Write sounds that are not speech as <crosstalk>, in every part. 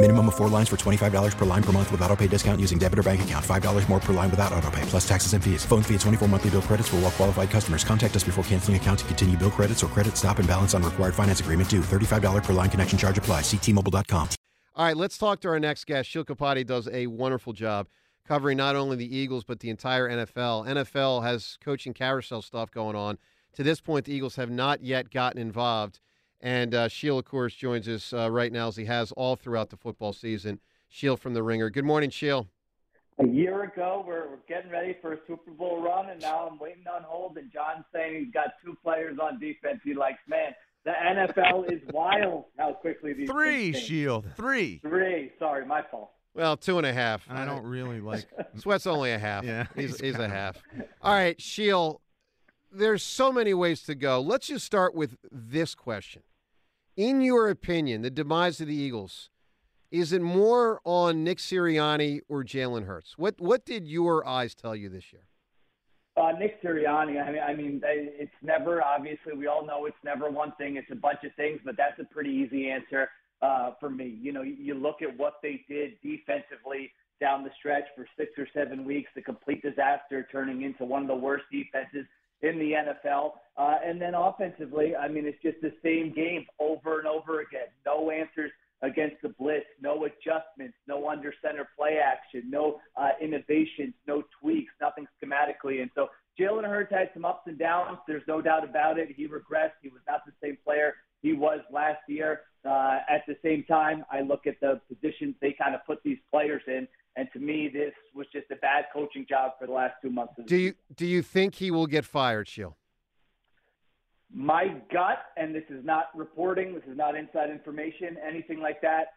Minimum of four lines for $25 per line per month with auto pay discount using debit or bank account. $5 more per line without auto pay, plus taxes and fees. Phone fee at 24 monthly bill credits for all well qualified customers. Contact us before canceling account to continue bill credits or credit stop and balance on required finance agreement due. $35 per line connection charge apply. Ctmobile.com. All right, let's talk to our next guest. Sheil Kapadia does a wonderful job covering not only the Eagles, but the entire NFL. NFL has coaching carousel stuff going on. To this point, the Eagles have not yet gotten involved. And uh, Sheil, of course, joins us uh, right now as he has all throughout the football season. Sheil from The Ringer. Good morning, Sheil. A year ago, we're, we're getting ready for a Super Bowl run, and now I'm waiting on hold. And John's saying he's got two players on defense. He likes, man, the NFL is wild how quickly these Three, things. Sheil. Three. Three. Sorry, my fault. Well, two and a half. I don't really <laughs> like. Sweat's only a half. Yeah, he's, he's he's a half. All right, Sheil. there's so many ways to go. Let's just start with this question. In your opinion, the demise of the Eagles, is it more on Nick Sirianni or Jalen Hurts? What what did your eyes tell you this year? Uh, Nick Sirianni. I mean, I mean, it's never obviously we all know it's never one thing. It's a bunch of things, but that's a pretty easy answer uh, for me. You know, you, you look at what they did defensively down the stretch for six or seven weeks, the complete disaster, turning into one of the worst defenses in the NFL. Uh, and then offensively, I mean, it's just the same game over and over again. No answers against the blitz, no adjustments, no under center play action, no uh, innovations, no tweaks, nothing schematically. And so Jalen Hurts had some ups and downs. There's no doubt about it. He regressed. He was not the same player he was last year. Uh, at the same time, I look at the positions they kind of put these players in, and to me, this bad coaching job for the last two months. Of the Do you do you think he will get fired, Sheil? my gut, and this is not reporting, this is not inside information, anything like that.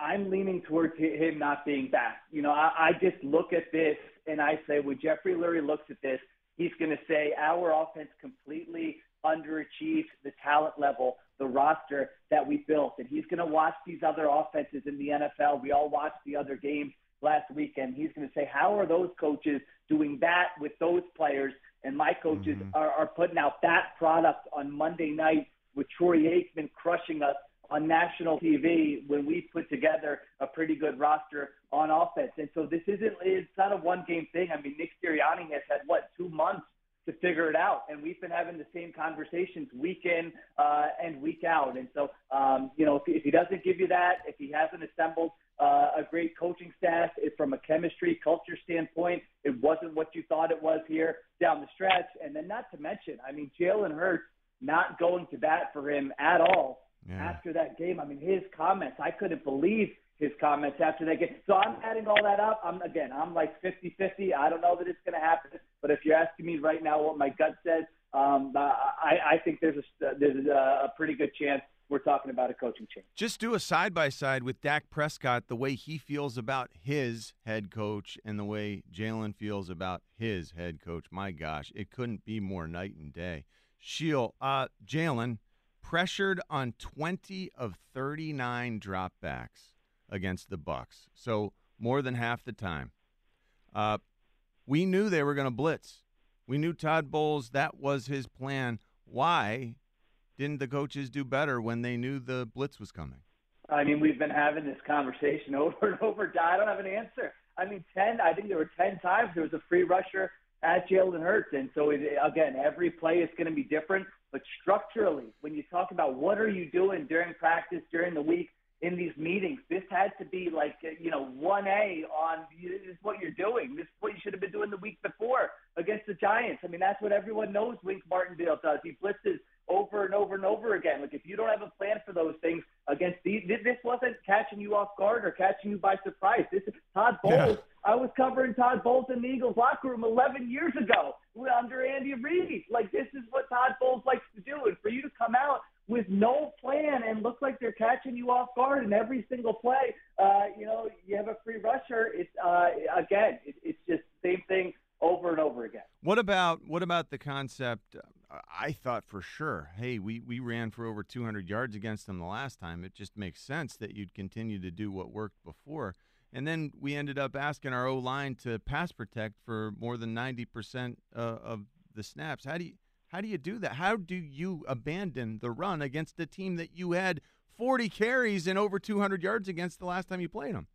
I'm leaning towards him not being back. You know, I, I just look at this and I say, when Jeffrey Lurie looks at this, he's going to say our offense completely underachieved the talent level, the roster that we built. And he's going to watch these other offenses in the NFL. We all watched the other games last weekend. He's going to say, how are those coaches doing that with those players? And my coaches are, are putting out that product on Monday night with Troy Aikman crushing us on national TV when we put together a pretty good roster on offense. And so this isn't it's not a one game thing. I mean Nick Sirianni has had what two months to figure it out, and we've been having the same conversations week in uh, and week out. And so um, you know if, if he doesn't give you that, if he hasn't assembled uh, a great coaching staff, if from a chemistry culture standpoint, it wasn't what you thought it was here down the stretch. And then not to mention, I mean Jalen Hurts not going to bat for him at all Yeah. after that game. I mean, his comments, I couldn't believe his comments after that game. So I'm adding all that up. I'm again, I'm like 50-50. I don't know that it's going to happen, but if you're asking me right now what my gut says, um, I, I think there's a there's a pretty good chance we're talking about a coaching change. Just do a side by side with Dak Prescott, the way he feels about his head coach and the way Jalen feels about his head coach. My gosh, it couldn't be more night and day. Sheil, uh, Jalen pressured on 20 of 39 dropbacks against the Bucs, so more than half the time. Uh, we knew they were going to blitz. We knew Todd Bowles that was his plan. Why didn't the coaches do better when they knew the blitz was coming? I mean, we've been having this conversation <laughs> over and over. I don't have an answer. I mean, ten. I think there were ten times there was a free rusher at Jalen Hurts, and so it, again, every play is going to be different. But structurally, when you talk about what are you doing during practice, during the week, in these meetings. This had to be like, you know, 1A on this is what you're doing. This is what you should have been doing the week before against the Giants. I mean, that's what everyone knows Wink Martindale does. He blitzes over and over and over again. Like, if you don't have a plan for those things against these, this wasn't catching you off guard or catching you by surprise. This is Todd Bowles. Yeah. I was covering Todd Bowles in the Eagles locker room 11 years ago under Andy Reid. Like, this is what Todd Bowles likes to do. And for you to come out with no plan and look like they're catching you off guard in every single play. Uh, you know, you have a free rusher. It's uh, again, it, it's just same thing over and over again. What about what about the concept? I thought for sure, hey, we we ran for over 200 yards against them the last time. It just makes sense that you'd continue to do what worked before. And then we ended up asking our O line to pass protect for more than 90% uh, of the snaps. How do you how do you do that? How do you abandon the run against a team that you had 40 carries and over 200 yards against the last time you played them?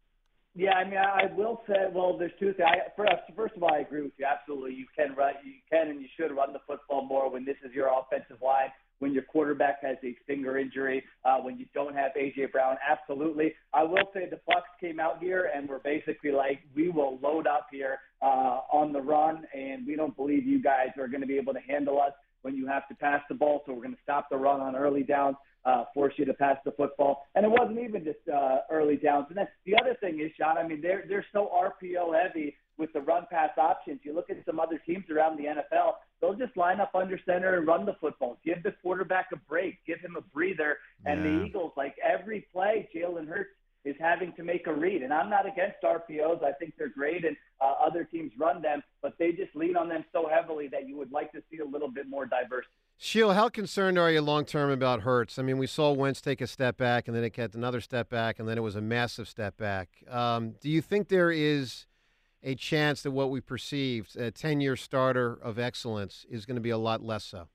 Yeah, I mean, I will say, well, there's two things. I, first, first of all, I agree with you. Absolutely, you can run, you can, and you should run the football more when this is your offensive line. When your quarterback has a finger injury, uh, when you don't have AJ Brown, absolutely. I will say the Bucs came out here and were basically like, we will load up here uh, on the run, and we don't believe you guys are going to be able to handle us when you have to pass the ball. So we're going to stop the run on early downs, uh, force you to pass the football. And it wasn't even just uh, early downs. And then the other thing is, Sean, I mean, they're, they're so RPO heavy with the run pass options. You look at some other teams around the NFL, they'll just line up under center and run the football. Give the quarterback a break, give him a breather. And yeah. the Eagles, like every play, Jalen Hurts is having to make a read. And I'm not against RPOs. I think they're great, and uh, other teams run them, but they just lean on them so heavily that you would like to see a little bit more diversity. Sheil, how concerned are you long term about Hurts? I mean, we saw Wentz take a step back, and then it got another step back, and then it was a massive step back. Um, do you think there is a chance that what we perceived, a 10 year starter of excellence, is going to be a lot less so?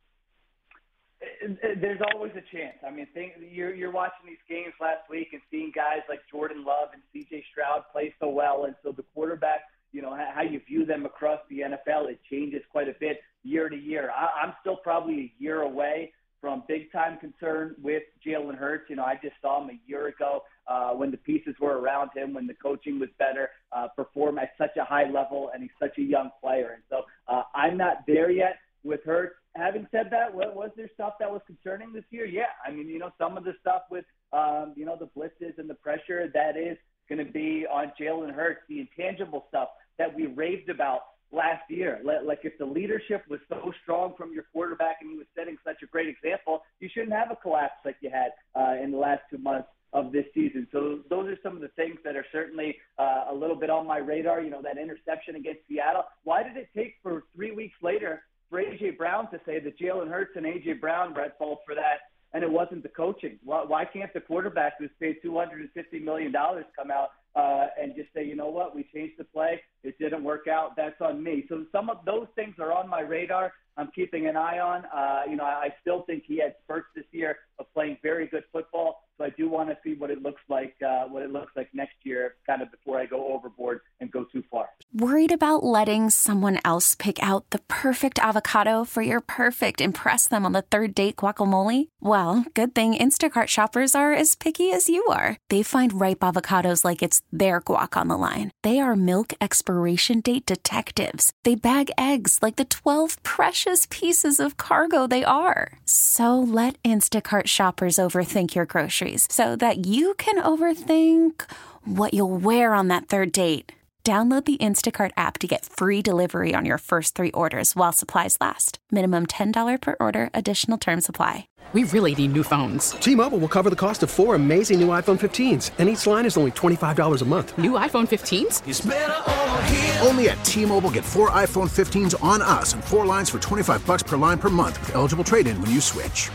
There's always a chance. I mean, think, you're you're watching these games last week and seeing guys like Jordan Love and C.J. Stroud play so well, and so the quarterback, you know, how you view them across the NFL, it changes quite a bit year to year. I, I'm still probably a year away from big time concern with Jalen Hurts. You know, I just saw him a year ago uh, when the pieces were around him, when the coaching was better, uh, perform at such a high level, and he's such a young player. And so uh, I'm not there yet with Hurts having said that, was there stuff that was concerning this year? Yeah. I mean, you know, some of the stuff with, um, you know, the blitzes and the pressure that is going to be on Jalen Hurts, the intangible stuff that we raved about last year. Like if the leadership was so strong from your quarterback and he was setting such a great example, you shouldn't have a collapse like you had uh, in the last two months of this season. So those are some of the things that are certainly uh, a little bit on my radar. You know, that interception against Seattle. Why did it take for three weeks later for AJ Brown to say that Jalen Hurts and AJ Brown Brett fault for that, and it wasn't the coaching. Why, why can't the quarterback who's paid two hundred and fifty million dollars come out uh, and just say, you know what, we changed the play, it didn't work out, that's on me. So some of those things are on my radar. I'm keeping an eye on. Uh, you know, I, I still think he had spurts this year of playing very good football. So I do want to see what it looks like, uh, what it looks like next year, kind of before I go overboard and go too far. Worried about letting someone else pick out the perfect avocado for your perfect impress them on the third date guacamole? Well, good thing Instacart shoppers are as picky as you are. They find ripe avocados like it's their guac on the line. They are milk expiration date detectives. They bag eggs like the 12 precious pieces of cargo they are. So let Instacart shoppers overthink your groceries so that you can overthink what you'll wear on that third date. Download the Instacart app to get free delivery on your first three orders while supplies last. Minimum $10 per order, additional term supply. We really need new phones. T Mobile will cover the cost of four amazing new iPhone 15s, and each line is only $25 a month. New iPhone 15s? Only at T Mobile get four iPhone 15s on us and four lines for 25 bucks per line per month with eligible trade in when you switch.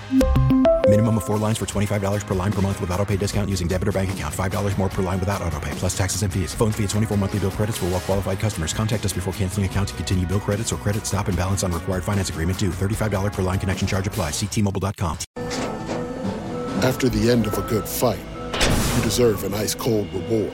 Minimum of four lines for $25 per line per month with auto pay discount using debit or bank account. $5 more per line without auto pay, plus taxes and fees. Phone fee at 24 monthly bill credits for all well qualified customers. Contact us before canceling account to continue bill credits or credit stop and balance on required finance agreement due. $35 per line connection charge apply. Ctmobile.com. After the end of a good fight, you deserve an ice cold reward.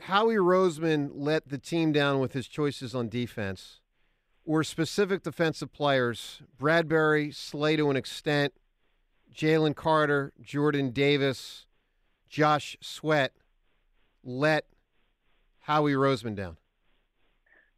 Howie Roseman let the team down with his choices on defense, were specific defensive players, Bradberry, Slay to an extent, Jalen Carter, Jordan Davis, Josh Sweat, let Howie Roseman down?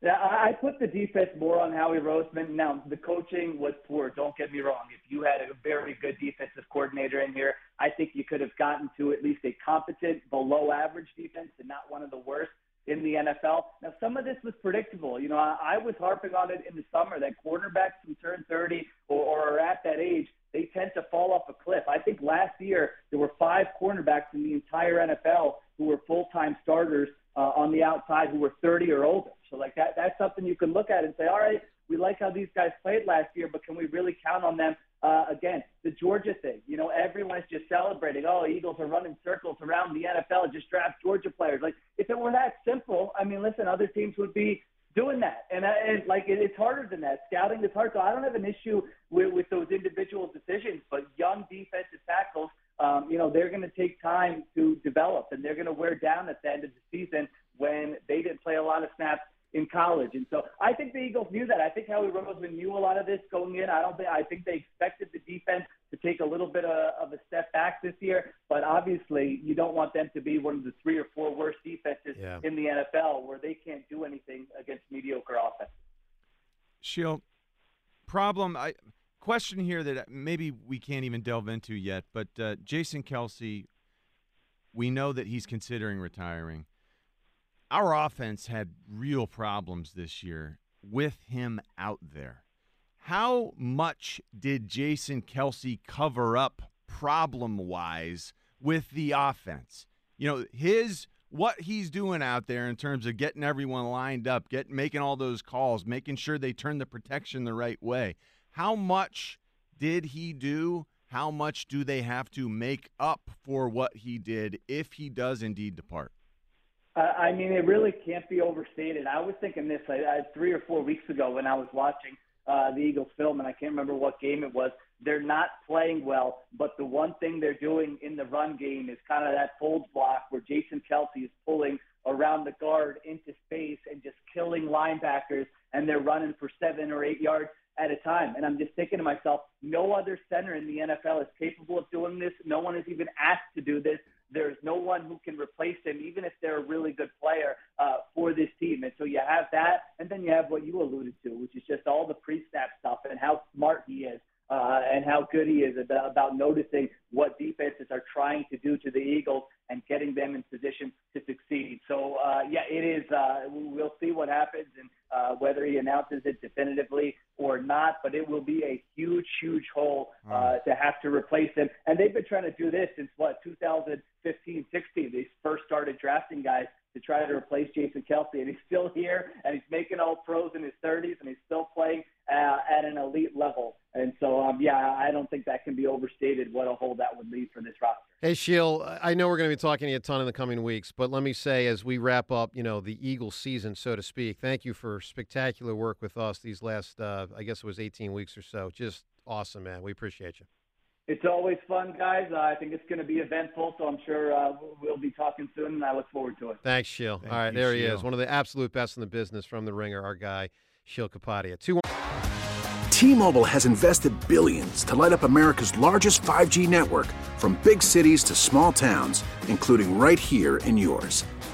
Yeah, I put the defense more on Howie Roseman. Now, the coaching was poor. Don't get me wrong. If you had a very good defensive coordinator in here, I think you could have gotten to at least a competent, below average defense and not one of the worst in the NFL. Now, some of this was predictable. You know, I, I was harping on it in the summer that quarterbacks who turn 30 or, or are at that age, they tend to fall off a cliff. I think last year there were five cornerbacks in the entire NFL who were full-time starters uh, on the outside who were 30 or older. So like that, that's something you can look at and say, all right, we like how these guys played last year, but can we really count on them uh, again? The Georgia thing, you know, everyone's just celebrating. Oh, Eagles are running circles around the NFL, just draft Georgia players. Like if it were that simple, I mean, listen, other teams would be doing that. And, uh, and like it, it's harder than that. Scouting is hard. So I don't have an issue with, with those individual decisions, but young defensive tackles, um, you know, they're going to take time to develop and they're going to wear down at the end of the season when they didn't play a lot of snaps in college. And so I think the Eagles knew that. I think Howie Roseman knew a lot of this going in. I don't think I think they expected the defense to take a little bit of, of a step back this year, but obviously you don't want them to be one of the three or four worst defenses yeah. in the NFL where they can't do anything against mediocre offense. Sheil, problem I question here that maybe we can't even delve into yet, but uh, Jason Kelce we know that he's considering retiring our offense had real problems this year with him out there. How much did Jason Kelce cover up problem wise with the offense? You know, his what he's doing out there in terms of getting everyone lined up, get making all those calls, making sure they turn the protection the right way. How much did he do? How much do they have to make up for what he did if he does indeed depart? I mean, it really can't be overstated. I was thinking this I, I, three or four weeks ago when I was watching uh, the Eagles film, and I can't remember what game it was. They're not playing well, but the one thing they're doing in the run game is kind of that fold block where Jason Kelce is pulling around the guard into space and just killing linebackers, and they're running for seven or eight yards at a time. And I'm just thinking to myself, no other center in the NFL is capable of doing this. No one is even asked to do this. There's no one who can replace him, even if they're a really good player uh, for this team. And so you have that, and then you have what you alluded to, which is just all the pre-snap stuff and how smart he is. Uh, and how good he is about, about noticing what defenses are trying to do to the Eagles and getting them in position to succeed. So, uh, yeah, it is. Uh, we'll see what happens and uh, whether he announces it definitively or not, but it will be a huge, huge hole uh, to have to replace him. And they've been trying to do this since what 2015, 16. They first started drafting guys try to replace Jason Kelce, and he's still here, and he's making all pros in his 30s, and he's still playing uh, at an elite level. And so, um, yeah, I don't think that can be overstated what a hole that would leave for this roster. Hey, Sheil, I know we're going to be talking to you a ton in the coming weeks, but let me say as we wrap up, you know, the Eagles season, so to speak, thank you for spectacular work with us these last, uh, I guess it was 18 weeks or so. Just awesome, man. We appreciate you. It's always fun, guys. Uh, I think it's going to be eventful, so I'm sure uh, we'll be talking soon, and I look forward to it. Thanks, Sheil. All right, you, there he is. One of the absolute best in the business from the ringer, our guy, Sheil Kapadia. Two. T-Mobile has invested billions to light up America's largest 5G network from big cities to small towns, including right here in yours.